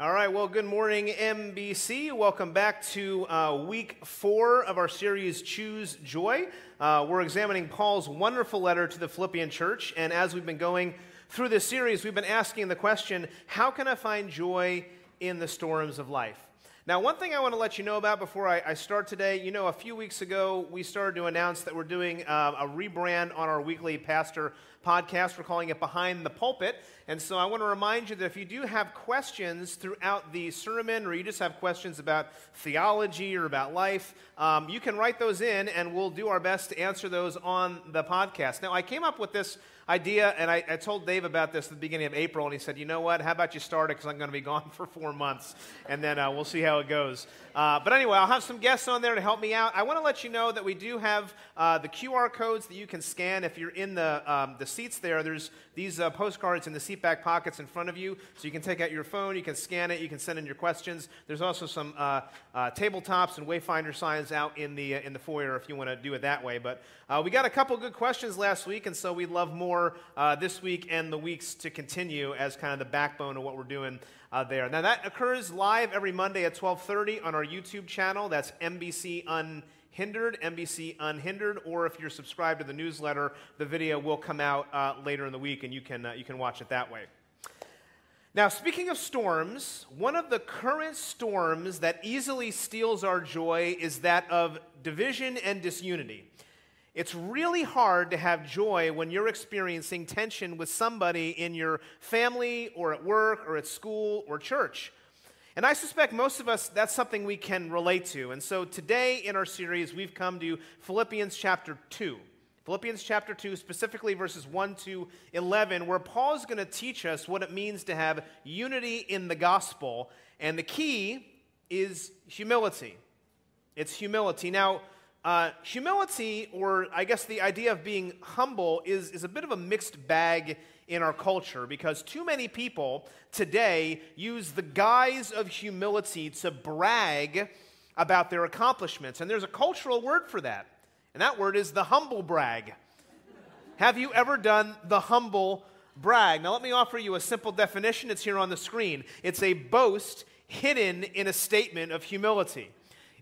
All right, well, good morning, MBC. Welcome back to uh, week four of our series, Choose Joy. Uh, we're examining Paul's wonderful letter to the Philippian church, and as we've been going through this series, we've been asking the question how can I find joy in the storms of life? Now, one thing I want to let you know about before I, I, start today, you know, a few weeks ago, we started to announce that we're doing uh, a rebrand on our weekly pastor podcast. We're calling it Behind the Pulpit. And so I want to remind you that if you do have questions throughout the sermon, or you just have questions about theology or about life, um, you can write those in, and we'll do our best to answer those on the podcast. Now, I came up with this idea, and I, I, told Dave about this at the beginning of April, and he said, You know what? How about you start it because I'm going to be gone for four months, and then uh, we'll see how it goes. Uh, but anyway, I'll have some guests on there to help me out. I want to let you know that we do have uh, the QR codes that you can scan if you're in the, um, the seats there. There's these uh, postcards in the seat back pockets in front of you, so you can take out your phone, you can scan it, you can send in your questions. There's also some uh, uh, tabletops and wayfinder signs out in the, in the foyer if you want to do it that way. But we got a couple good questions last week, and so we'd love more uh, this week and the weeks to continue as kind of the backbone of what we're doing uh, there. Now that occurs live every Monday at 12:30 on our YouTube channel. That's NBC Unhindered, NBC Unhindered, or if you're subscribed to the newsletter, the video will come out uh, later in the week, and you can uh, you can watch it that way. Now, speaking of storms, one of the current storms that easily steals our joy is that of division and disunity. It's really hard to have joy when you're experiencing tension with somebody in your family or at work or at school or church. And I suspect most of us, that's something we can relate to. And so today in our series, we've come to Philippians chapter 2. Philippians chapter 2, specifically verses 1 to 11, where Paul is going to teach us what it means to have unity in the gospel. And the key is humility. It's humility. Now, uh, humility, or I guess the idea of being humble, is, is a bit of a mixed bag in our culture because too many people today use the guise of humility to brag about their accomplishments. And there's a cultural word for that, and that word is the humble brag. Have you ever done the humble brag? Now, let me offer you a simple definition. It's here on the screen. It's a boast hidden in a statement of humility.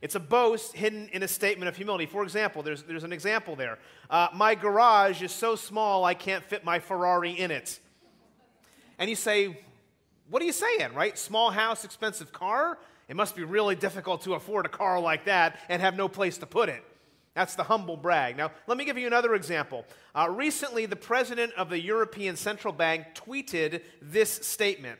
It's a boast hidden in a statement of humility. For example, there's, there's an example there. Uh, my garage is so small I can't fit my Ferrari in it. And you say, what are you saying, right? Small house, expensive car? It must be really difficult to afford a car like that and have no place to put it. That's the humble brag. Now, let me give you another example. Uh, recently, the president of the European Central Bank tweeted this statement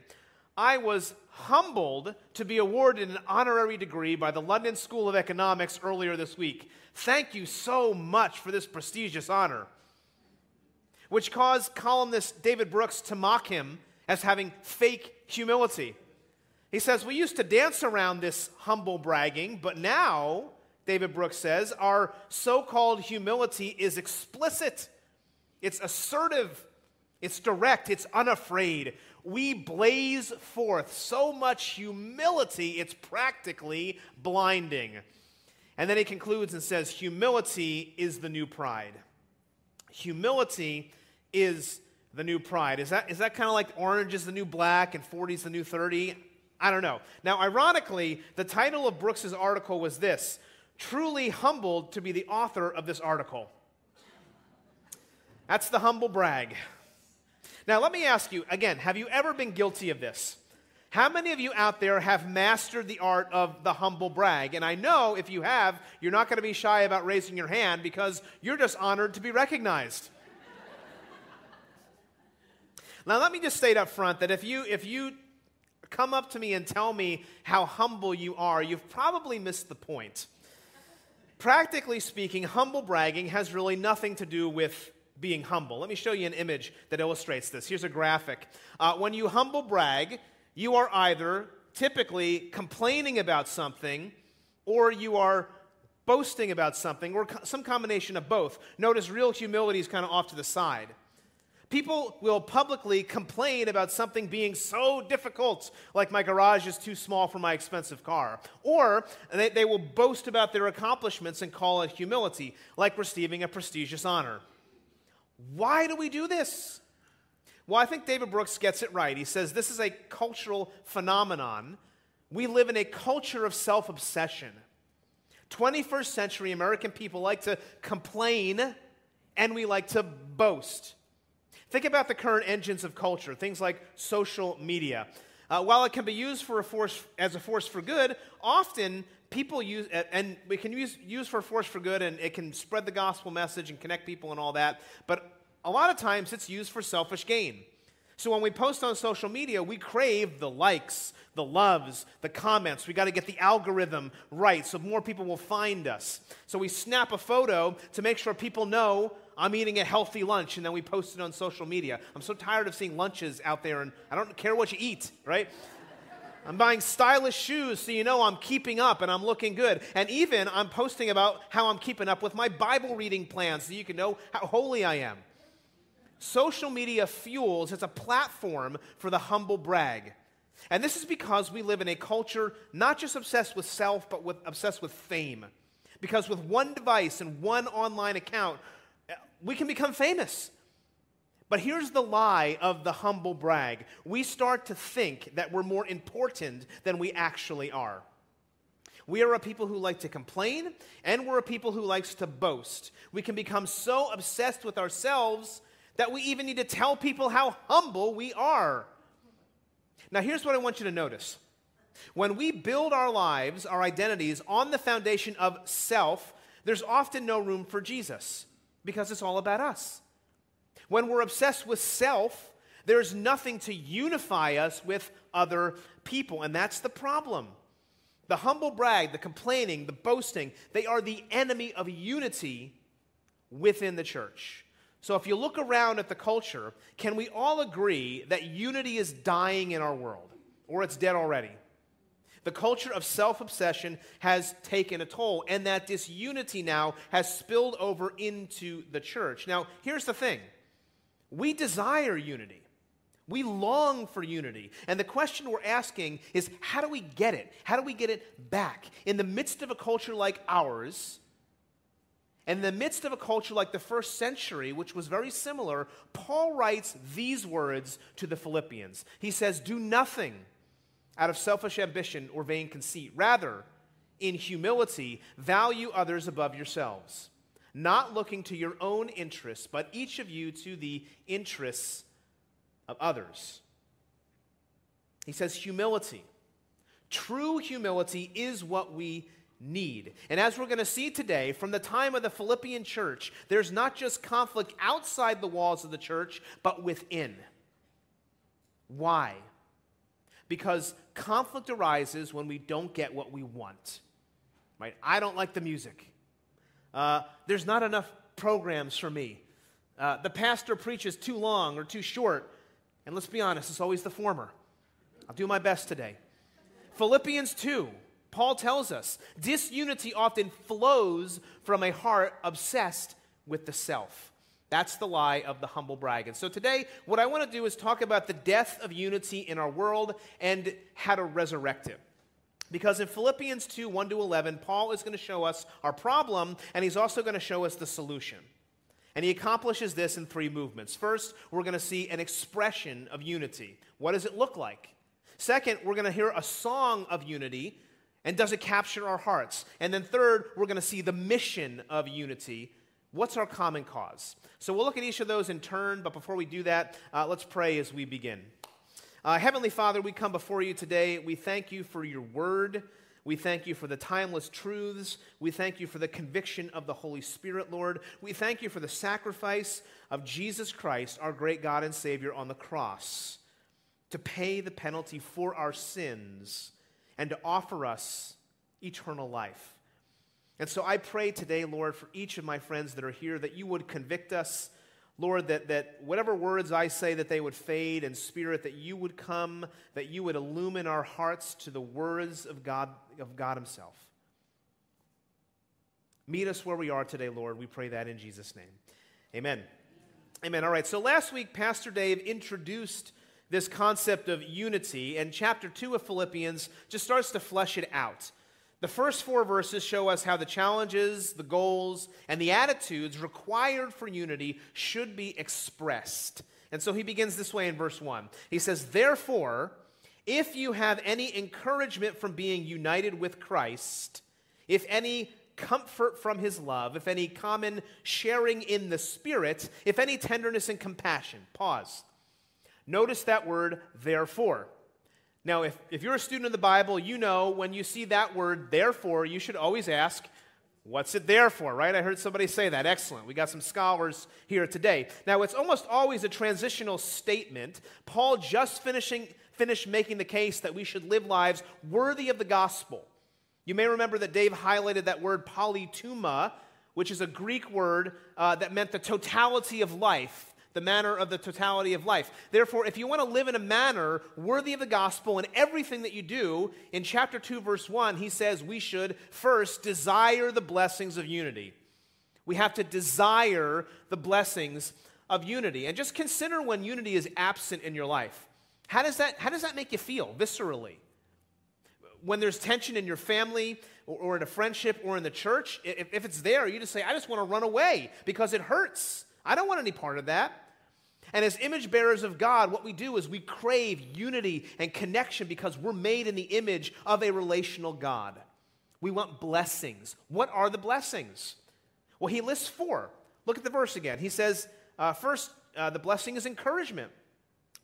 I was humbled to be awarded an honorary degree by the London School of Economics earlier this week. Thank you so much for this prestigious honor. Which caused columnist David Brooks to mock him as having fake humility. He says, We used to dance around this humble bragging, but now, David Brooks says, our so called humility is explicit, it's assertive, it's direct, it's unafraid we blaze forth so much humility, it's practically blinding. And then he concludes and says, Humility is the new pride. Humility is the new pride. Is that, is that kind of like orange is the new black and 40 is the new 30? I don't know. Now, ironically, the title of Brooks's article was this Truly humbled to be the author of this article. That's the humble brag. Now, let me ask you again have you ever been guilty of this? How many of you out there have mastered the art of the humble brag? And I know if you have, you're not going to be shy about raising your hand because you're just honored to be recognized. now, let me just state up front that if you, if you come up to me and tell me how humble you are, you've probably missed the point. Practically speaking, humble bragging has really nothing to do with being humble. Let me show you an image that illustrates this. Here's a graphic. Uh, when you humble brag, you are either typically complaining about something or you are boasting about something or co- some combination of both. Notice real humility is kind of off to the side. People will publicly complain about something being so difficult, like my garage is too small for my expensive car. Or they, they will boast about their accomplishments and call it humility, like receiving a prestigious honor. Why do we do this? Well, I think David Brooks gets it right. He says this is a cultural phenomenon. We live in a culture of self obsession. 21st century American people like to complain and we like to boast. Think about the current engines of culture, things like social media. Uh, while it can be used for a force as a force for good, often people use and we can use use for force for good, and it can spread the gospel message and connect people and all that. But a lot of times, it's used for selfish gain. So when we post on social media, we crave the likes, the loves, the comments. We got to get the algorithm right so more people will find us. So we snap a photo to make sure people know I'm eating a healthy lunch and then we post it on social media. I'm so tired of seeing lunches out there and I don't care what you eat, right? I'm buying stylish shoes so you know I'm keeping up and I'm looking good. And even I'm posting about how I'm keeping up with my Bible reading plans so you can know how holy I am. Social media fuels, it's a platform for the humble brag. And this is because we live in a culture not just obsessed with self, but with, obsessed with fame. Because with one device and one online account, we can become famous. But here's the lie of the humble brag we start to think that we're more important than we actually are. We are a people who like to complain, and we're a people who likes to boast. We can become so obsessed with ourselves that we even need to tell people how humble we are. Now, here's what I want you to notice. When we build our lives, our identities, on the foundation of self, there's often no room for Jesus because it's all about us. When we're obsessed with self, there's nothing to unify us with other people, and that's the problem. The humble brag, the complaining, the boasting, they are the enemy of unity within the church. So, if you look around at the culture, can we all agree that unity is dying in our world, or it's dead already? The culture of self obsession has taken a toll, and that disunity now has spilled over into the church. Now, here's the thing we desire unity. We long for unity. And the question we're asking is how do we get it? How do we get it back? In the midst of a culture like ours, in the midst of a culture like the first century, which was very similar, Paul writes these words to the Philippians. He says, Do nothing out of selfish ambition or vain conceit. Rather, in humility, value others above yourselves, not looking to your own interests, but each of you to the interests of others. He says, Humility. True humility is what we need. And as we're going to see today, from the time of the Philippian church, there's not just conflict outside the walls of the church, but within. Why? Because conflict arises when we don't get what we want. Right? I don't like the music. Uh, there's not enough programs for me. Uh, the pastor preaches too long or too short. And let's be honest, it's always the former. I'll do my best today. Philippians 2 Paul tells us disunity often flows from a heart obsessed with the self. That's the lie of the humble brag. And so today, what I want to do is talk about the death of unity in our world and how to resurrect it. Because in Philippians 2 1 to 11, Paul is going to show us our problem, and he's also going to show us the solution. And he accomplishes this in three movements. First, we're going to see an expression of unity. What does it look like? Second, we're going to hear a song of unity and does it capture our hearts? And then, third, we're going to see the mission of unity. What's our common cause? So we'll look at each of those in turn, but before we do that, uh, let's pray as we begin. Uh, Heavenly Father, we come before you today. We thank you for your word. We thank you for the timeless truths. We thank you for the conviction of the Holy Spirit, Lord. We thank you for the sacrifice of Jesus Christ, our great God and Savior, on the cross to pay the penalty for our sins and to offer us eternal life. And so I pray today, Lord, for each of my friends that are here, that you would convict us, Lord, that, that whatever words I say, that they would fade, and Spirit, that you would come, that you would illumine our hearts to the words of God, of God Himself. Meet us where we are today, Lord. We pray that in Jesus' name. Amen. Amen. All right, so last week, Pastor Dave introduced this concept of unity, and chapter 2 of Philippians just starts to flesh it out. The first four verses show us how the challenges, the goals, and the attitudes required for unity should be expressed. And so he begins this way in verse 1. He says, Therefore, if you have any encouragement from being united with Christ, if any comfort from his love, if any common sharing in the Spirit, if any tenderness and compassion. Pause. Notice that word, therefore. Now, if, if you're a student of the Bible, you know when you see that word, therefore, you should always ask, what's it there for, right? I heard somebody say that. Excellent. We got some scholars here today. Now, it's almost always a transitional statement. Paul just finishing, finished making the case that we should live lives worthy of the gospel. You may remember that Dave highlighted that word politeuma, which is a Greek word uh, that meant the totality of life, the manner of the totality of life. Therefore, if you want to live in a manner worthy of the gospel in everything that you do, in chapter 2, verse 1, he says we should first desire the blessings of unity. We have to desire the blessings of unity. And just consider when unity is absent in your life. How does that, how does that make you feel viscerally? when there's tension in your family or, or in a friendship or in the church, if, if it's there, you just say, I just want to run away because it hurts. I don't want any part of that. And as image bearers of God, what we do is we crave unity and connection because we're made in the image of a relational God. We want blessings. What are the blessings? Well, he lists four. Look at the verse again. He says, uh, first, uh, the blessing is encouragement.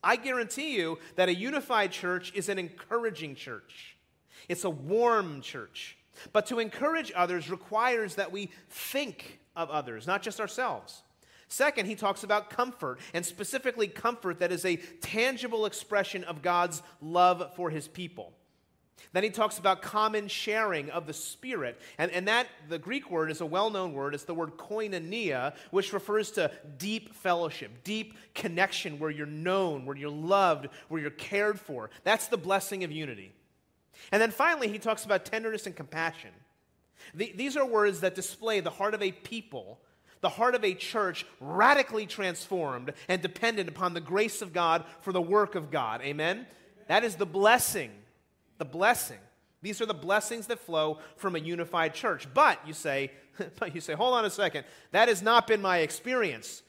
I guarantee you that a unified church is an encouraging church. It's a warm church. But to encourage others requires that we think of others, not just ourselves. Second, he talks about comfort, and specifically comfort that is a tangible expression of God's love for his people. Then he talks about common sharing of the Spirit. And, and that, the Greek word is a well known word. It's the word koinonia, which refers to deep fellowship, deep connection where you're known, where you're loved, where you're cared for. That's the blessing of unity. And then finally, he talks about tenderness and compassion. The, these are words that display the heart of a people, the heart of a church radically transformed and dependent upon the grace of God for the work of God. Amen? That is the blessing. The blessing. These are the blessings that flow from a unified church. But you say, but you say, hold on a second. That has not been my experience.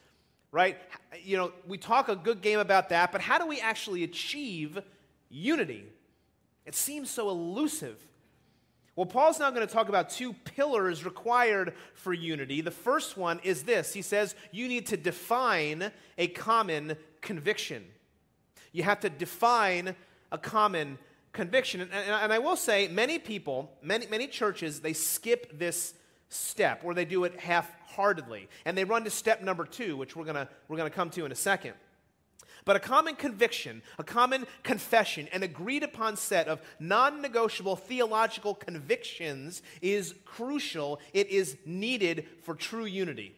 Right? You know, we talk a good game about that, but how do we actually achieve unity? It seems so elusive. Well, Paul's now going to talk about two pillars required for unity. The first one is this he says, you need to define a common conviction. You have to define a common conviction. And, and, and I will say, many people, many, many churches, they skip this step or they do it half heartedly. And they run to step number two, which we're going to we're going to come to in a second. But a common conviction, a common confession, an agreed upon set of non negotiable theological convictions is crucial. It is needed for true unity.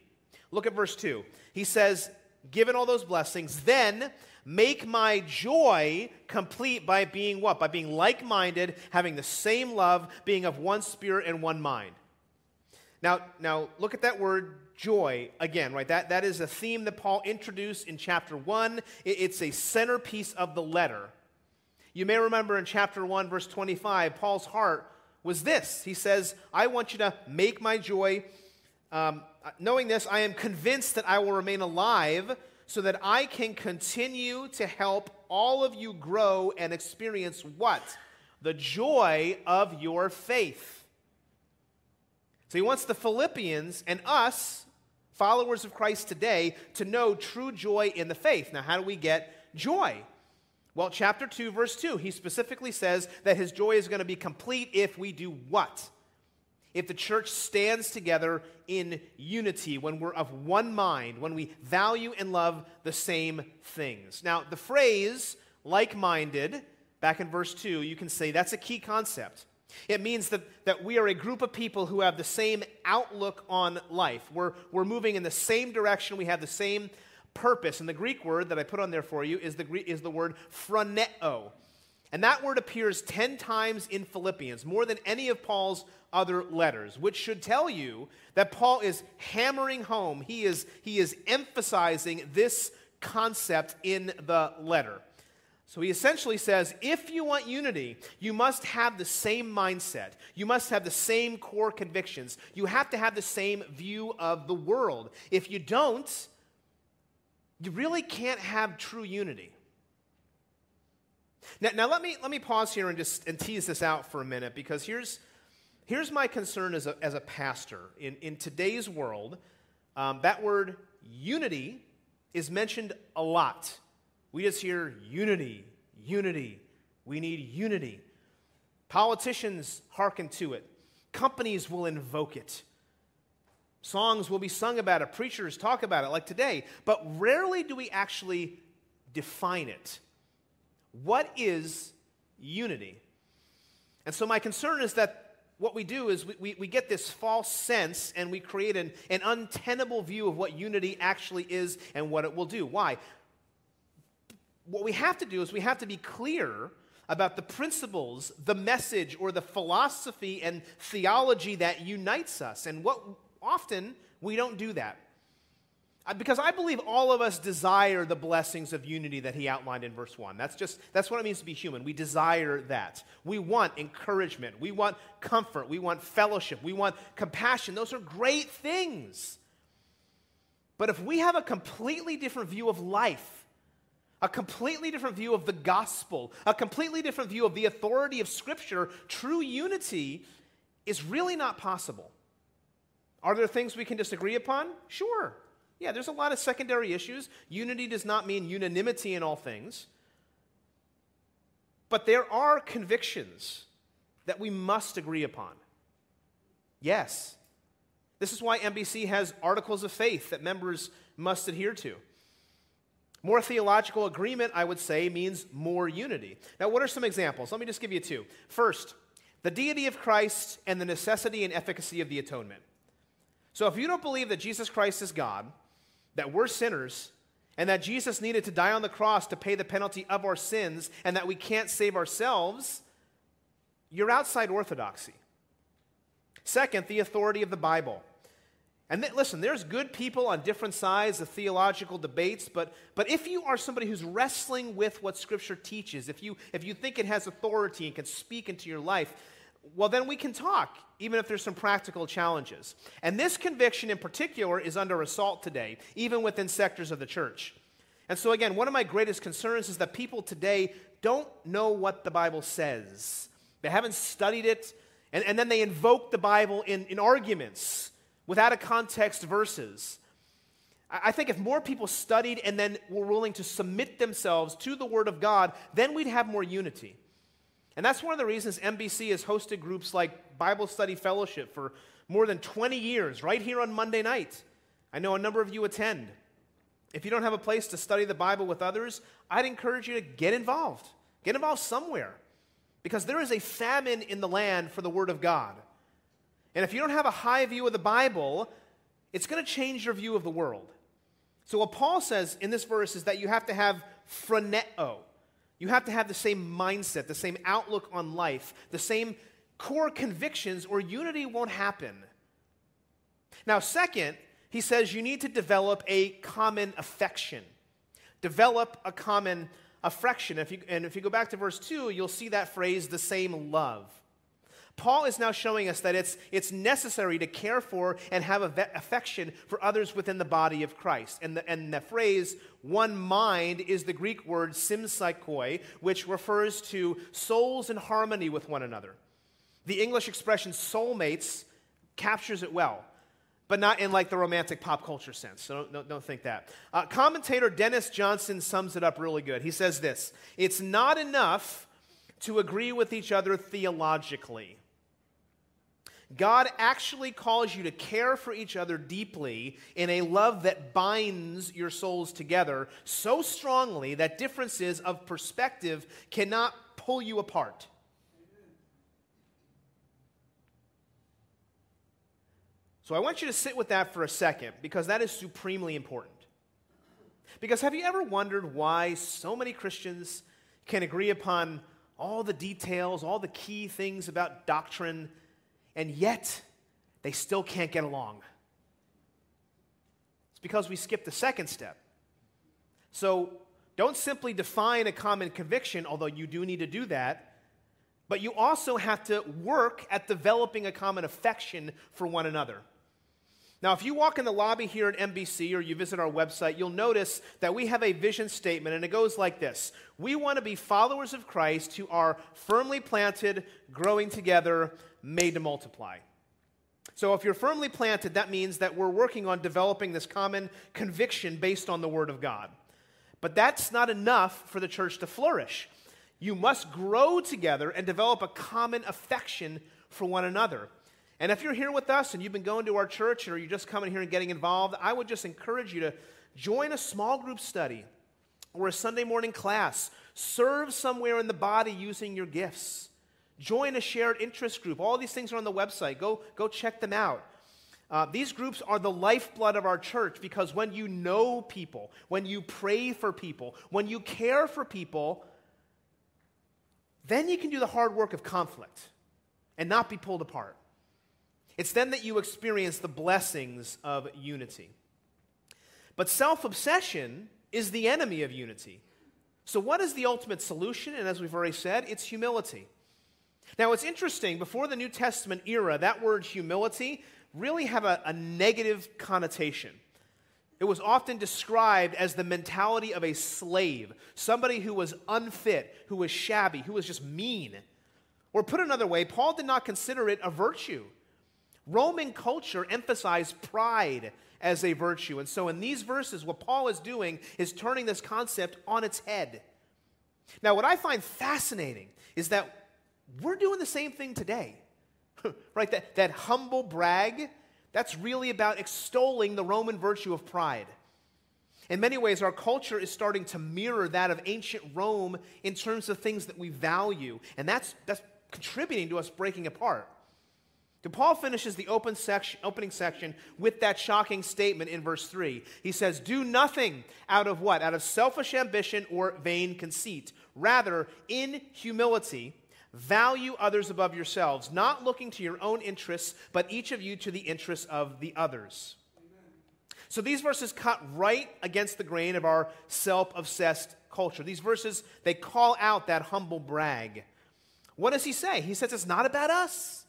Look at verse 2. He says, Given all those blessings, then make my joy complete by being what? By being like minded, having the same love, being of one spirit and one mind. Now, now look at that word joy again, right? That, that is a theme that Paul introduced in chapter 1. It, it's a centerpiece of the letter. You may remember in chapter 1, verse 25, Paul's heart was this. He says, I want you to make my joy. Um, knowing this, I am convinced that I will remain alive so that I can continue to help all of you grow and experience what? The joy of your faith. So he wants the Philippians and us followers of Christ today, to know true joy in the faith. Now, how do we get joy? Well, chapter 2, verse 2, he specifically says that his joy is going to be complete if we do what? If the church stands together in unity, when we're of one mind, when we value and love the same things. Now, the phrase like minded, back in verse 2, you can say that's a key concept. It means that, that we are a group of people who have the same outlook on life. We're, we're moving in the same direction, we have the same purpose. And the Greek word that I put on there for you is the, Greek, is the word phroneo. And that word appears 10 times in Philippians, more than any of Paul's other letters, which should tell you that Paul is hammering home, he is, he is emphasizing this concept in the letter. So he essentially says if you want unity, you must have the same mindset. You must have the same core convictions. You have to have the same view of the world. If you don't, you really can't have true unity. Now, now let, me, let me pause here and just and tease this out for a minute because here's, here's my concern as a, as a pastor. In, in today's world, um, that word unity is mentioned a lot. We just hear unity, unity. We need unity. Politicians hearken to it, companies will invoke it. Songs will be sung about it, preachers talk about it, like today, but rarely do we actually define it. What is unity? And so, my concern is that what we do is we, we, we, get this false sense and we create an, an untenable view of what unity actually is and what it will do. Why? What we have to do is we have to be clear about the principles, the message, or the philosophy and theology that unites us. And what often we don't do that. Because I believe all of us desire the blessings of unity that he outlined in verse 1. That's just that's what it means to be human. We desire that. We want encouragement. We want comfort. We want fellowship. We want compassion. Those are great things. But if we have a completely different view of life, a completely different view of the gospel, a completely different view of the authority of Scripture, true unity is really not possible. Are there things we can disagree upon? Sure. Yeah, there's a lot of secondary issues. Unity does not mean unanimity in all things. But there are convictions that we must agree upon. Yes. This is why NBC has articles of faith that members must adhere to. More theological agreement, I would say, means more unity. Now, what are some examples? Let me just give you two. First, the deity of Christ and the necessity and efficacy of the atonement. So, if you don't believe that Jesus Christ is God, that we're sinners, and that Jesus needed to die on the cross to pay the penalty of our sins, and that we can't save ourselves, you're outside orthodoxy. Second, the authority of the Bible. And listen, there's good people on different sides of theological debates, but, but if you are somebody who's wrestling with what Scripture teaches, if you, if you think it has authority and can speak into your life, well, then we can talk, even if there's some practical challenges. And this conviction in particular is under assault today, even within sectors of the church. And so, again, one of my greatest concerns is that people today don't know what the Bible says. They haven't studied it, and, and then they invoke the Bible in, in arguments without a context verses. I think if more people studied and then were willing to submit themselves to the Word of God, then we'd have more unity. And that's one of the reasons MBC has hosted groups like Bible Study Fellowship for more than 20 years, right here on Monday night. I know a number of you attend. If you don't have a place to study the Bible with others, I'd encourage you to get involved. Get involved somewhere. Because there is a famine in the land for the Word of God. And if you don't have a high view of the Bible, it's going to change your view of the world. So, what Paul says in this verse is that you have to have phroneo. You have to have the same mindset, the same outlook on life, the same core convictions, or unity won't happen. Now, second, he says you need to develop a common affection. Develop a common affection. If you, and if you go back to verse 2, you'll see that phrase, the same love. Paul is now showing us that it's, it's necessary to care for and have affection for others within the body of Christ. And the, and the phrase, one mind, is the Greek word sympsychoi, which refers to souls in harmony with one another. The English expression soulmates captures it well, but not in like the romantic pop culture sense. So don't, don't, don't think that. Uh, commentator Dennis Johnson sums it up really good. He says this It's not enough to agree with each other theologically. God actually calls you to care for each other deeply in a love that binds your souls together so strongly that differences of perspective cannot pull you apart. So I want you to sit with that for a second because that is supremely important. Because have you ever wondered why so many Christians can agree upon all the details, all the key things about doctrine? And yet they still can't get along. It's because we skip the second step. So don't simply define a common conviction, although you do need to do that, but you also have to work at developing a common affection for one another. Now, if you walk in the lobby here at NBC or you visit our website, you'll notice that we have a vision statement, and it goes like this We want to be followers of Christ who are firmly planted, growing together, made to multiply. So, if you're firmly planted, that means that we're working on developing this common conviction based on the Word of God. But that's not enough for the church to flourish. You must grow together and develop a common affection for one another. And if you're here with us and you've been going to our church or you're just coming here and getting involved, I would just encourage you to join a small group study or a Sunday morning class. Serve somewhere in the body using your gifts. Join a shared interest group. All these things are on the website. Go, go check them out. Uh, these groups are the lifeblood of our church because when you know people, when you pray for people, when you care for people, then you can do the hard work of conflict and not be pulled apart. It's then that you experience the blessings of unity. But self obsession is the enemy of unity. So, what is the ultimate solution? And as we've already said, it's humility. Now, it's interesting, before the New Testament era, that word humility really had a, a negative connotation. It was often described as the mentality of a slave, somebody who was unfit, who was shabby, who was just mean. Or put another way, Paul did not consider it a virtue. Roman culture emphasized pride as a virtue. And so in these verses, what Paul is doing is turning this concept on its head. Now, what I find fascinating is that we're doing the same thing today, right? That, that humble brag, that's really about extolling the Roman virtue of pride. In many ways, our culture is starting to mirror that of ancient Rome in terms of things that we value, and that's, that's contributing to us breaking apart. Paul finishes the open section, opening section with that shocking statement in verse 3. He says, Do nothing out of what? Out of selfish ambition or vain conceit. Rather, in humility, value others above yourselves, not looking to your own interests, but each of you to the interests of the others. So these verses cut right against the grain of our self obsessed culture. These verses, they call out that humble brag. What does he say? He says it's not about us.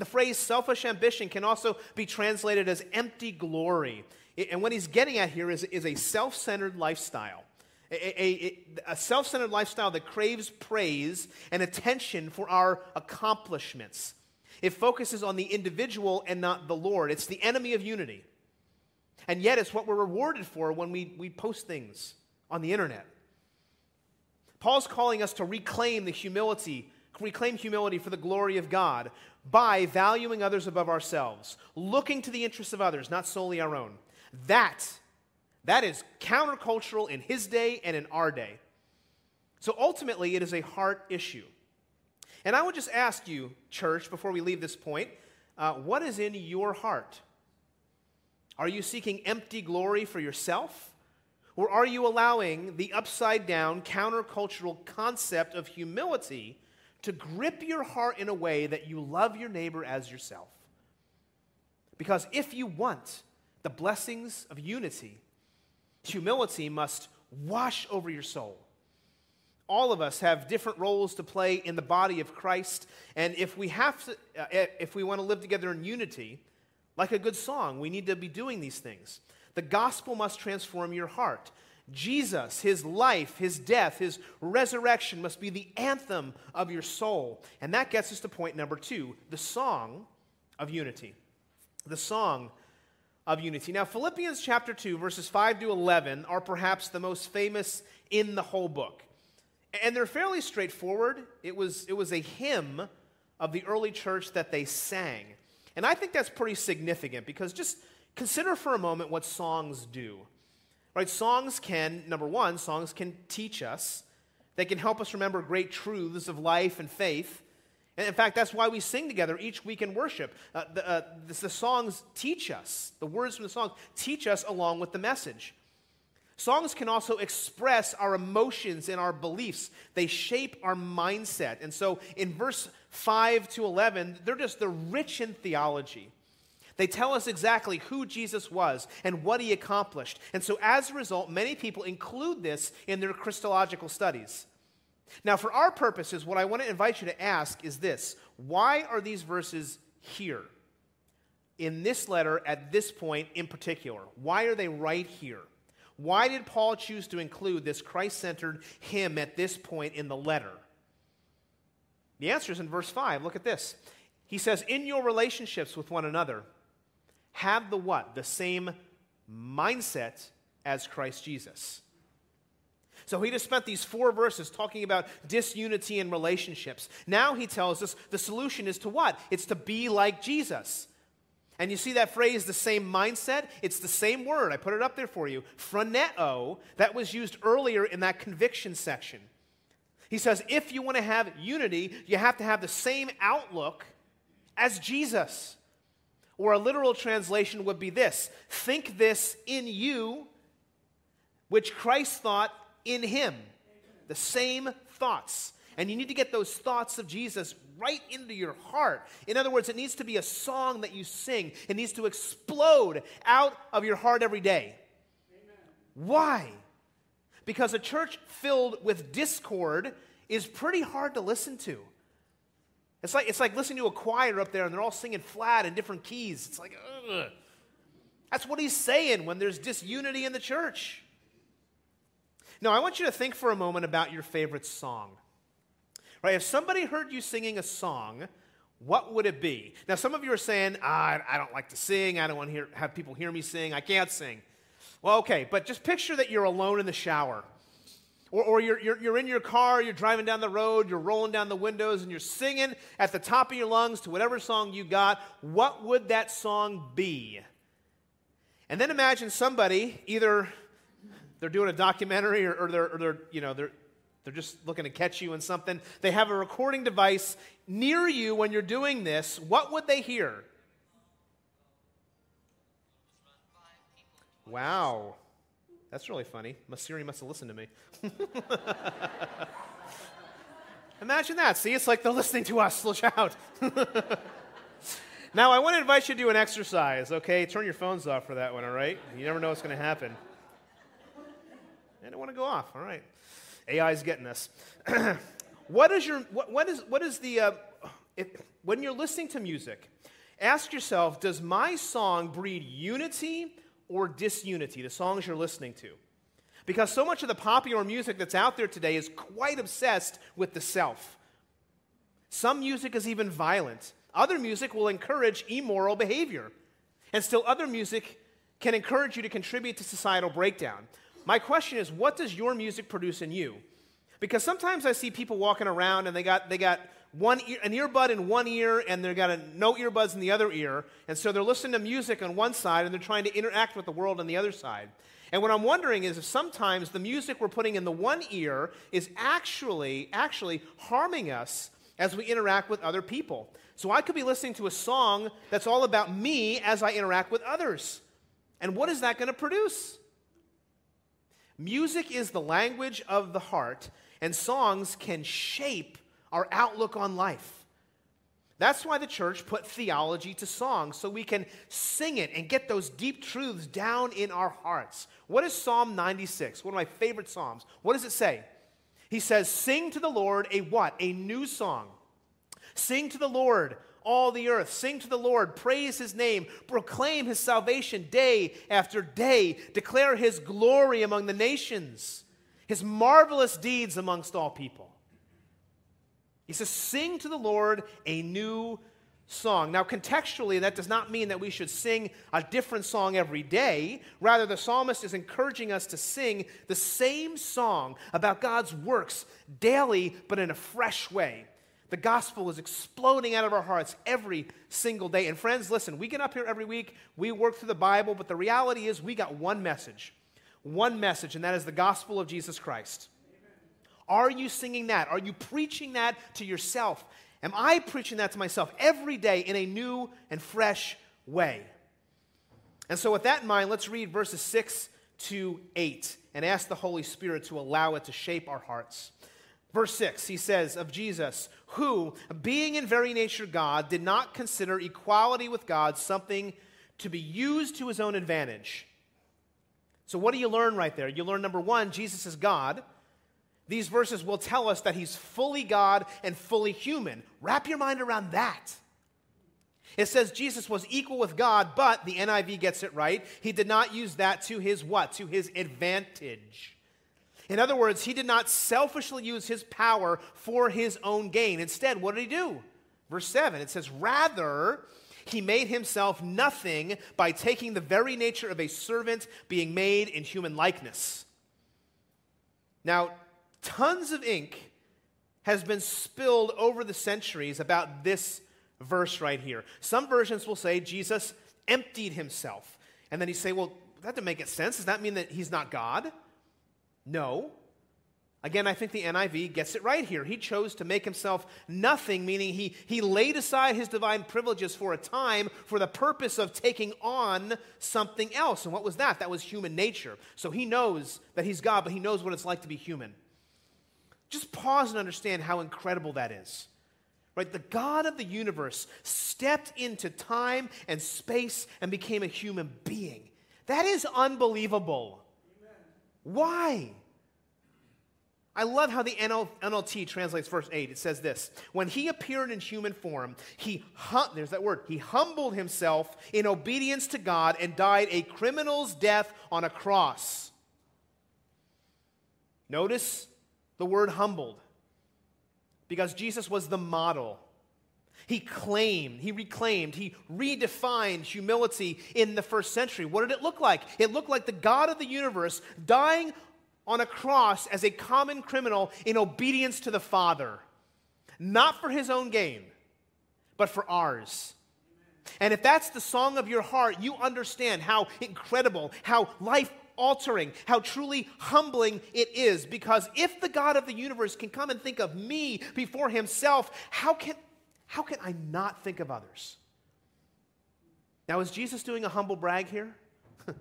The phrase selfish ambition can also be translated as empty glory. And what he's getting at here is, is a self centered lifestyle. A, a, a self centered lifestyle that craves praise and attention for our accomplishments. It focuses on the individual and not the Lord. It's the enemy of unity. And yet, it's what we're rewarded for when we, we post things on the internet. Paul's calling us to reclaim the humility reclaim humility for the glory of God by valuing others above ourselves, looking to the interests of others, not solely our own. That, that is countercultural in his day and in our day. So ultimately, it is a heart issue. And I would just ask you, church, before we leave this point, uh, what is in your heart? Are you seeking empty glory for yourself? Or are you allowing the upside down countercultural concept of humility to grip your heart in a way that you love your neighbor as yourself. Because if you want the blessings of unity, humility must wash over your soul. All of us have different roles to play in the body of Christ, and if we have to, uh, if we want to live together in unity, like a good song, we need to be doing these things. The gospel must transform your heart. Jesus, his life, his death, his resurrection must be the anthem of your soul. And that gets us to point number two the song of unity. The song of unity. Now, Philippians chapter 2, verses 5 to 11 are perhaps the most famous in the whole book. And they're fairly straightforward. It was, it was a hymn of the early church that they sang. And I think that's pretty significant because just consider for a moment what songs do. Right? Songs can, number one, songs can teach us. They can help us remember great truths of life and faith. And in fact, that's why we sing together each week in worship. Uh, the, uh, the, the songs teach us, the words from the songs teach us along with the message. Songs can also express our emotions and our beliefs. They shape our mindset. And so in verse 5 to 11, they're just, they're rich in theology. They tell us exactly who Jesus was and what he accomplished. And so, as a result, many people include this in their Christological studies. Now, for our purposes, what I want to invite you to ask is this Why are these verses here? in this letter at this point in particular? Why are they right here? Why did Paul choose to include this Christ centered hymn at this point in the letter? The answer is in verse 5. Look at this. He says, In your relationships with one another, have the what? The same mindset as Christ Jesus. So he just spent these four verses talking about disunity in relationships. Now he tells us the solution is to what? It's to be like Jesus. And you see that phrase, the same mindset? It's the same word. I put it up there for you. Phroneo, that was used earlier in that conviction section. He says, if you want to have unity, you have to have the same outlook as Jesus. Or a literal translation would be this Think this in you, which Christ thought in him. The same thoughts. And you need to get those thoughts of Jesus right into your heart. In other words, it needs to be a song that you sing, it needs to explode out of your heart every day. Amen. Why? Because a church filled with discord is pretty hard to listen to. It's like, it's like listening to a choir up there and they're all singing flat in different keys. It's like, ugh. That's what he's saying when there's disunity in the church. Now, I want you to think for a moment about your favorite song. Right? If somebody heard you singing a song, what would it be? Now, some of you are saying, ah, I don't like to sing. I don't want to hear, have people hear me sing. I can't sing. Well, okay, but just picture that you're alone in the shower. Or, or you're, you're, you're in your car, you're driving down the road, you're rolling down the windows, and you're singing at the top of your lungs to whatever song you got. What would that song be? And then imagine somebody, either they're doing a documentary or, or, they're, or they're, you know, they're, they're just looking to catch you in something. They have a recording device near you when you're doing this. What would they hear? Wow. That's really funny. Siri must have listened to me. Imagine that. See, it's like they're listening to us. Look out. now, I want to invite you to do an exercise, okay? Turn your phones off for that one, all right? You never know what's going to happen. And I want to go off, all right? AI's getting us. what is your, what, what, is, what is the, uh, if, when you're listening to music, ask yourself, does my song breed unity or disunity, the songs you're listening to. Because so much of the popular music that's out there today is quite obsessed with the self. Some music is even violent. Other music will encourage immoral behavior. And still, other music can encourage you to contribute to societal breakdown. My question is, what does your music produce in you? Because sometimes I see people walking around and they got, they got one ear, an earbud in one ear and they've got a, no earbuds in the other ear. And so they're listening to music on one side and they're trying to interact with the world on the other side. And what I'm wondering is if sometimes the music we're putting in the one ear is actually, actually harming us as we interact with other people. So I could be listening to a song that's all about me as I interact with others. And what is that going to produce? Music is the language of the heart, and songs can shape our outlook on life. That's why the church put theology to song, so we can sing it and get those deep truths down in our hearts. What is Psalm 96? One of my favorite Psalms. What does it say? He says, Sing to the Lord a what? A new song. Sing to the Lord, all the earth. Sing to the Lord, praise his name, proclaim his salvation day after day, declare his glory among the nations, his marvelous deeds amongst all people. He says, Sing to the Lord a new song. Now, contextually, that does not mean that we should sing a different song every day. Rather, the psalmist is encouraging us to sing the same song about God's works daily, but in a fresh way. The gospel is exploding out of our hearts every single day. And friends, listen, we get up here every week, we work through the Bible, but the reality is we got one message. One message, and that is the gospel of Jesus Christ. Are you singing that? Are you preaching that to yourself? Am I preaching that to myself every day in a new and fresh way? And so, with that in mind, let's read verses 6 to 8 and ask the Holy Spirit to allow it to shape our hearts. Verse 6, he says of Jesus, who, being in very nature God, did not consider equality with God something to be used to his own advantage. So, what do you learn right there? You learn number one, Jesus is God. These verses will tell us that he's fully God and fully human. Wrap your mind around that. It says Jesus was equal with God, but the NIV gets it right. He did not use that to his what? To his advantage. In other words, he did not selfishly use his power for his own gain. Instead, what did he do? Verse 7, it says, Rather, he made himself nothing by taking the very nature of a servant, being made in human likeness. Now, tons of ink has been spilled over the centuries about this verse right here. Some versions will say Jesus emptied himself. And then you say, well, that doesn't make sense. Does that mean that he's not God? No. Again, I think the NIV gets it right here. He chose to make himself nothing, meaning he, he laid aside his divine privileges for a time for the purpose of taking on something else. And what was that? That was human nature. So he knows that he's God, but he knows what it's like to be human. Just pause and understand how incredible that is. Right? The God of the universe stepped into time and space and became a human being. That is unbelievable. Amen. Why? I love how the NLT translates verse 8. It says this When he appeared in human form, he, hum- there's that word, he humbled himself in obedience to God and died a criminal's death on a cross. Notice the word humbled, because Jesus was the model. He claimed, he reclaimed, he redefined humility in the first century. What did it look like? It looked like the God of the universe dying on a cross as a common criminal in obedience to the Father, not for his own gain, but for ours. And if that's the song of your heart, you understand how incredible, how life altering, how truly humbling it is. Because if the God of the universe can come and think of me before himself, how can, how can I not think of others? Now, is Jesus doing a humble brag here?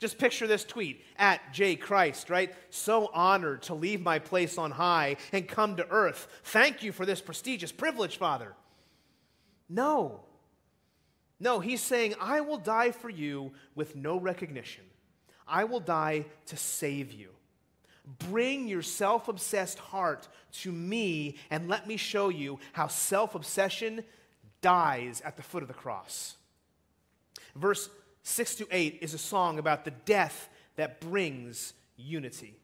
Just picture this tweet at J. Christ, right? So honored to leave my place on high and come to earth. Thank you for this prestigious privilege, Father. No. No, he's saying, I will die for you with no recognition. I will die to save you. Bring your self obsessed heart to me and let me show you how self obsession dies at the foot of the cross. Verse 6 to 8 is a song about the death that brings unity.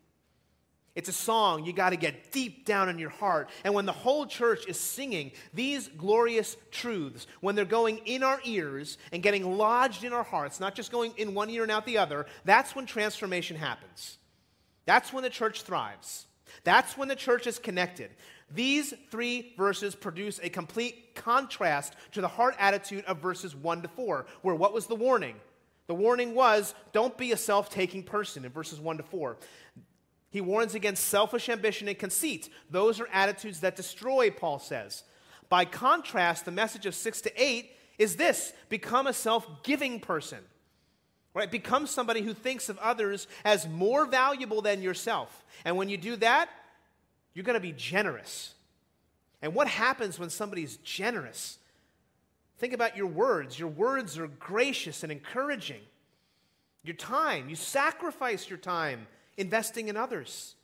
It's a song you got to get deep down in your heart. And when the whole church is singing these glorious truths, when they're going in our ears and getting lodged in our hearts, not just going in one ear and out the other, that's when transformation happens. That's when the church thrives. That's when the church is connected. These three verses produce a complete contrast to the heart attitude of verses 1 to 4, where what was the warning? The warning was don't be a self taking person in verses 1 to 4. He warns against selfish ambition and conceit. Those are attitudes that destroy, Paul says. By contrast, the message of 6 to 8 is this become a self giving person. Right? Become somebody who thinks of others as more valuable than yourself. And when you do that, you're going to be generous. And what happens when somebody's generous? Think about your words. Your words are gracious and encouraging. Your time, you sacrifice your time investing in others.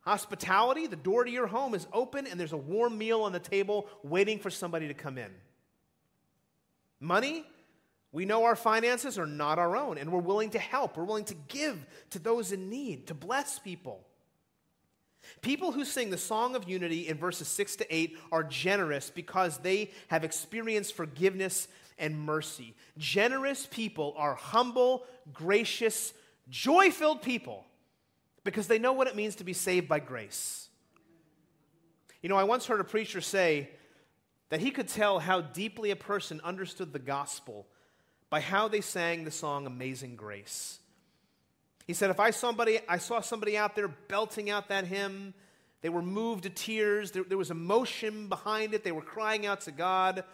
Hospitality, the door to your home is open and there's a warm meal on the table waiting for somebody to come in. Money, we know our finances are not our own and we're willing to help. We're willing to give to those in need, to bless people. People who sing the song of unity in verses 6 to 8 are generous because they have experienced forgiveness and mercy. Generous people are humble, gracious, joy filled people because they know what it means to be saved by grace. You know, I once heard a preacher say that he could tell how deeply a person understood the gospel by how they sang the song Amazing Grace. He said, if I, somebody, I saw somebody out there belting out that hymn, they were moved to tears, there, there was emotion behind it, they were crying out to God.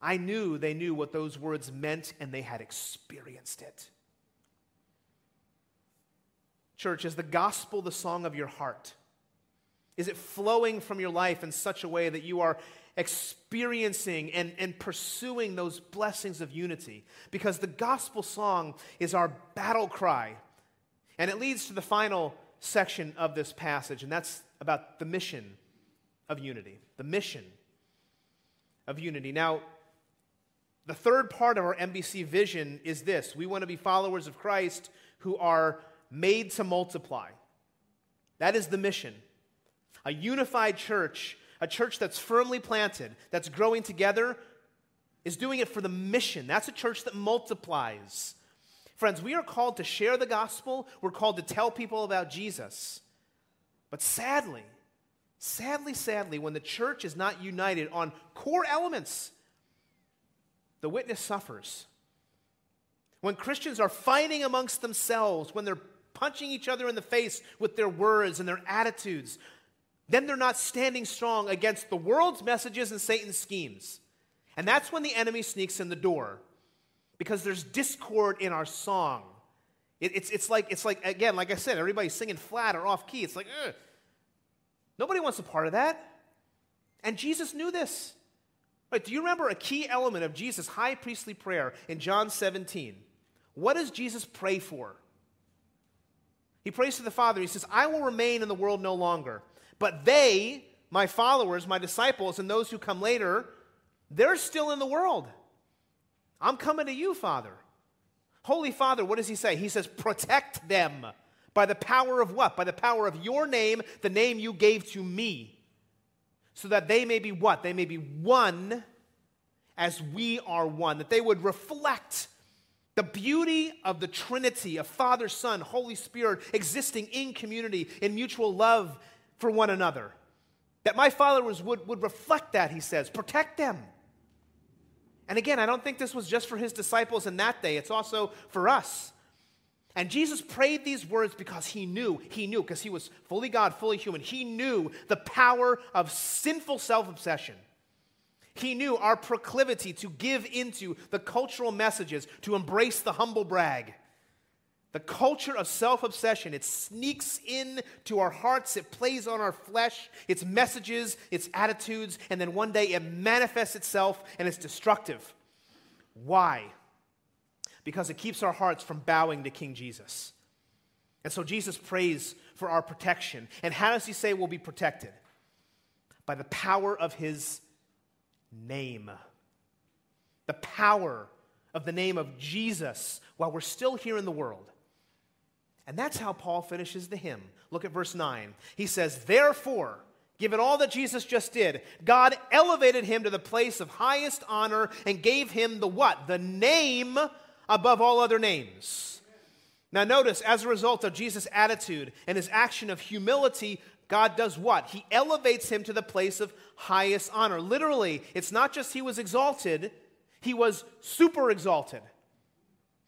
I knew they knew what those words meant and they had experienced it. Church, is the gospel the song of your heart? Is it flowing from your life in such a way that you are experiencing and, and pursuing those blessings of unity. Because the gospel song is our battle cry. And it leads to the final section of this passage, and that's about the mission of unity. The mission. of unity. Now, the third part of our MBC vision is this we want to be followers of Christ who are made to multiply. That is the mission. A unified church, a church that's firmly planted, that's growing together, is doing it for the mission. That's a church that multiplies. Friends, we are called to share the gospel, we're called to tell people about Jesus. But sadly, sadly, sadly, when the church is not united on core elements, the witness suffers. When Christians are fighting amongst themselves, when they're punching each other in the face with their words and their attitudes, then they're not standing strong against the world's messages and Satan's schemes. And that's when the enemy sneaks in the door because there's discord in our song. It, it's, it's, like, it's like, again, like I said, everybody's singing flat or off key. It's like, Ugh. nobody wants a part of that. And Jesus knew this. Right, do you remember a key element of Jesus' high priestly prayer in John 17? What does Jesus pray for? He prays to the Father. He says, I will remain in the world no longer. But they, my followers, my disciples, and those who come later, they're still in the world. I'm coming to you, Father. Holy Father, what does he say? He says, protect them by the power of what? By the power of your name, the name you gave to me. So that they may be what? They may be one as we are one. That they would reflect the beauty of the Trinity of Father, Son, Holy Spirit existing in community, in mutual love for one another. That my followers would, would reflect that, he says. Protect them. And again, I don't think this was just for his disciples in that day, it's also for us. And Jesus prayed these words because he knew, he knew, because he was fully God, fully human, he knew the power of sinful self obsession. He knew our proclivity to give into the cultural messages, to embrace the humble brag. The culture of self obsession, it sneaks in to our hearts, it plays on our flesh, its messages, its attitudes, and then one day it manifests itself and it's destructive. Why? Because it keeps our hearts from bowing to King Jesus. And so Jesus prays for our protection. And how does he say we'll be protected? By the power of his name. The power of the name of Jesus while we're still here in the world. And that's how Paul finishes the hymn. Look at verse 9. He says, Therefore, given all that Jesus just did, God elevated him to the place of highest honor and gave him the what? The name above all other names. Now, notice, as a result of Jesus' attitude and his action of humility, God does what? He elevates him to the place of highest honor. Literally, it's not just he was exalted, he was super exalted.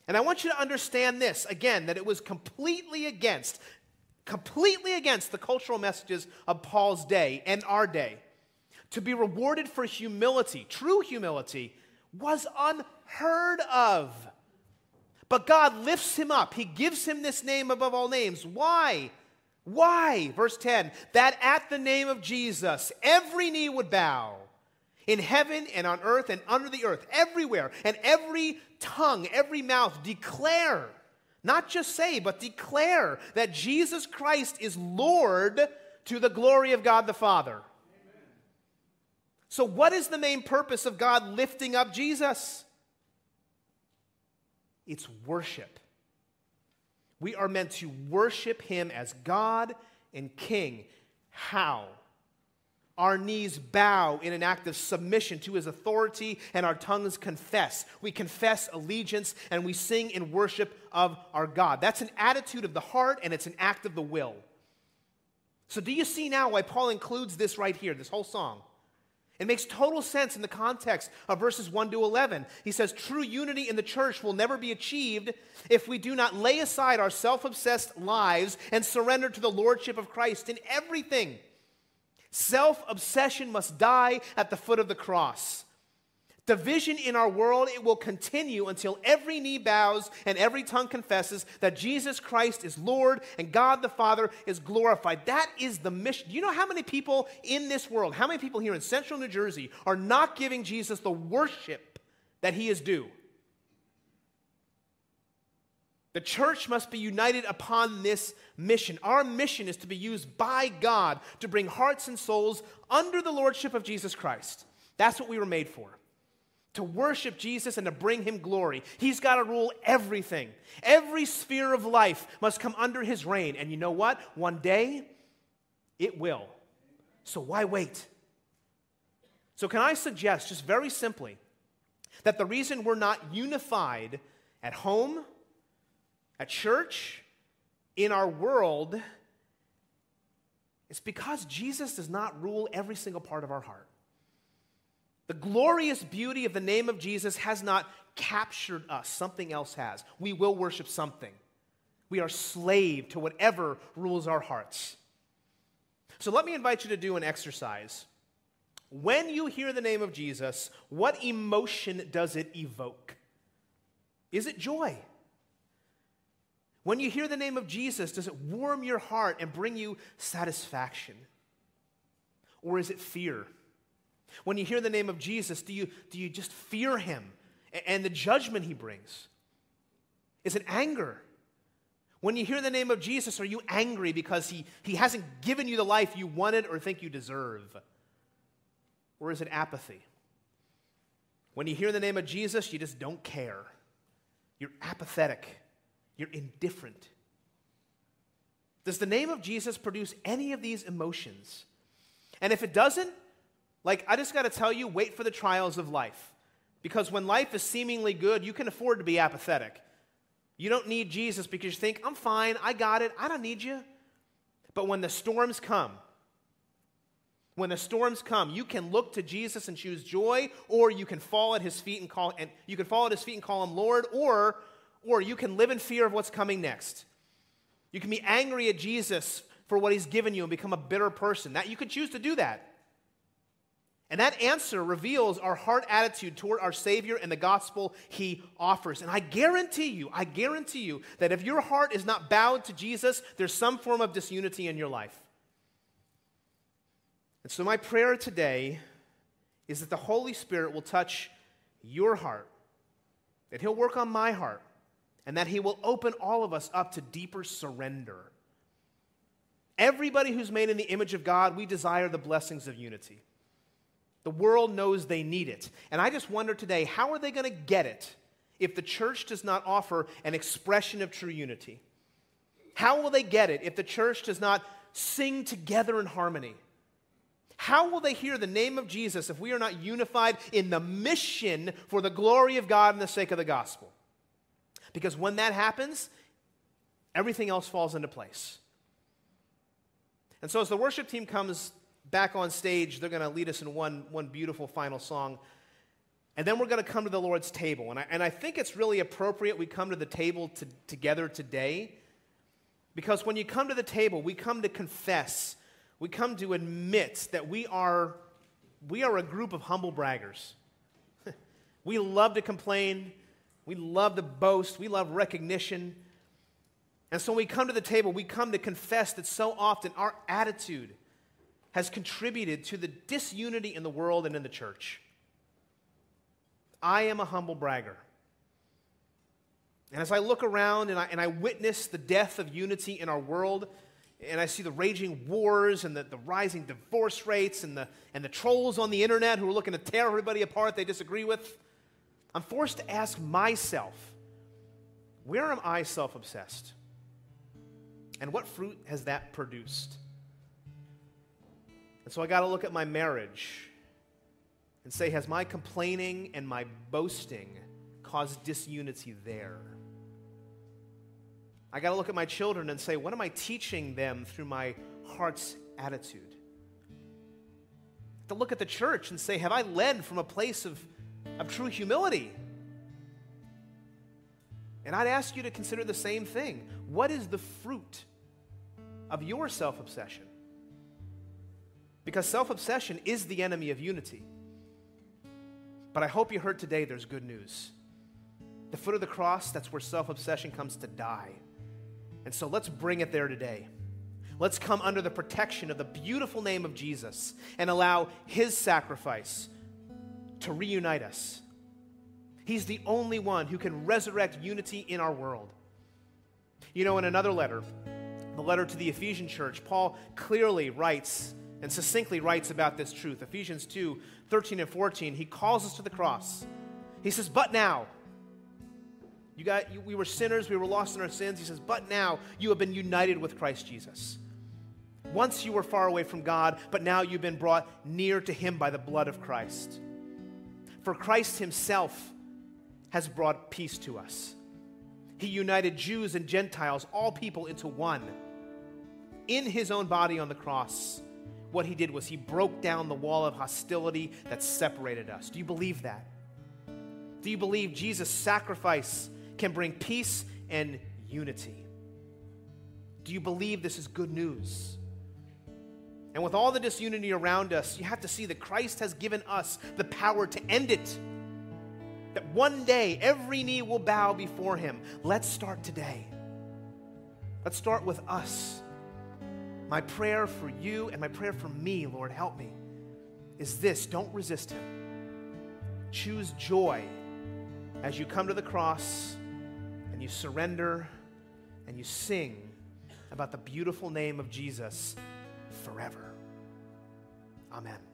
And I want you to understand this again that it was completely against, completely against the cultural messages of Paul's day and our day. To be rewarded for humility, true humility, was unheard of. But God lifts him up. He gives him this name above all names. Why? Why? Verse 10 that at the name of Jesus every knee would bow in heaven and on earth and under the earth, everywhere, and every tongue, every mouth declare, not just say, but declare that Jesus Christ is Lord to the glory of God the Father. Amen. So, what is the main purpose of God lifting up Jesus? It's worship. We are meant to worship Him as God and King. How? Our knees bow in an act of submission to his authority, and our tongues confess. We confess allegiance and we sing in worship of our God. That's an attitude of the heart and it's an act of the will. So, do you see now why Paul includes this right here, this whole song? It makes total sense in the context of verses 1 to 11. He says, True unity in the church will never be achieved if we do not lay aside our self obsessed lives and surrender to the lordship of Christ in everything. Self obsession must die at the foot of the cross. Division in our world, it will continue until every knee bows and every tongue confesses that Jesus Christ is Lord and God the Father is glorified. That is the mission. Do you know how many people in this world, how many people here in central New Jersey are not giving Jesus the worship that he is due? The church must be united upon this mission. Our mission is to be used by God to bring hearts and souls under the lordship of Jesus Christ. That's what we were made for. To worship Jesus and to bring him glory. He's got to rule everything. Every sphere of life must come under his reign. And you know what? One day, it will. So why wait? So, can I suggest, just very simply, that the reason we're not unified at home, at church, in our world, is because Jesus does not rule every single part of our heart. The glorious beauty of the name of Jesus has not captured us, something else has. We will worship something. We are slave to whatever rules our hearts. So let me invite you to do an exercise. When you hear the name of Jesus, what emotion does it evoke? Is it joy? When you hear the name of Jesus, does it warm your heart and bring you satisfaction? Or is it fear? When you hear the name of Jesus, do you, do you just fear him and the judgment he brings? Is it anger? When you hear the name of Jesus, are you angry because he, he hasn't given you the life you wanted or think you deserve? Or is it apathy? When you hear the name of Jesus, you just don't care. You're apathetic. You're indifferent. Does the name of Jesus produce any of these emotions? And if it doesn't, like, I just got to tell you, wait for the trials of life. Because when life is seemingly good, you can afford to be apathetic. You don't need Jesus because you think, I'm fine, I got it, I don't need you. But when the storms come, when the storms come, you can look to Jesus and choose joy, or you can fall at his feet and call and you can fall at his feet and call him Lord, or or you can live in fear of what's coming next. You can be angry at Jesus for what he's given you and become a bitter person. That you could choose to do that. And that answer reveals our heart attitude toward our Savior and the gospel He offers. And I guarantee you, I guarantee you that if your heart is not bowed to Jesus, there's some form of disunity in your life. And so, my prayer today is that the Holy Spirit will touch your heart, that He'll work on my heart, and that He will open all of us up to deeper surrender. Everybody who's made in the image of God, we desire the blessings of unity. The world knows they need it. And I just wonder today how are they going to get it if the church does not offer an expression of true unity? How will they get it if the church does not sing together in harmony? How will they hear the name of Jesus if we are not unified in the mission for the glory of God and the sake of the gospel? Because when that happens, everything else falls into place. And so, as the worship team comes back on stage, they're going to lead us in one, one beautiful final song. And then we're going to come to the Lord's table. And I, and I think it's really appropriate we come to the table to, together today because when you come to the table, we come to confess, we come to admit that we are, we are a group of humble braggers. we love to complain, we love to boast, we love recognition. And so when we come to the table, we come to confess that so often our attitude, has contributed to the disunity in the world and in the church. I am a humble bragger. And as I look around and I, and I witness the death of unity in our world, and I see the raging wars and the, the rising divorce rates and the, and the trolls on the internet who are looking to tear everybody apart they disagree with, I'm forced to ask myself where am I self obsessed? And what fruit has that produced? And so I got to look at my marriage and say, has my complaining and my boasting caused disunity there? I got to look at my children and say, what am I teaching them through my heart's attitude? To look at the church and say, have I led from a place of, of true humility? And I'd ask you to consider the same thing. What is the fruit of your self obsession? Because self obsession is the enemy of unity. But I hope you heard today there's good news. The foot of the cross, that's where self obsession comes to die. And so let's bring it there today. Let's come under the protection of the beautiful name of Jesus and allow his sacrifice to reunite us. He's the only one who can resurrect unity in our world. You know, in another letter, the letter to the Ephesian church, Paul clearly writes and succinctly writes about this truth. Ephesians 2 13 and 14, he calls us to the cross. He says, But now, you got, you, we were sinners, we were lost in our sins. He says, But now you have been united with Christ Jesus. Once you were far away from God, but now you've been brought near to Him by the blood of Christ. For Christ Himself has brought peace to us. He united Jews and Gentiles, all people, into one. In His own body on the cross, what He did was He broke down the wall of hostility that separated us. Do you believe that? Do you believe Jesus' sacrifice can bring peace and unity. Do you believe this is good news? And with all the disunity around us, you have to see that Christ has given us the power to end it. That one day every knee will bow before him. Let's start today. Let's start with us. My prayer for you and my prayer for me, Lord, help me, is this don't resist him. Choose joy as you come to the cross and you surrender and you sing about the beautiful name of Jesus forever. Amen.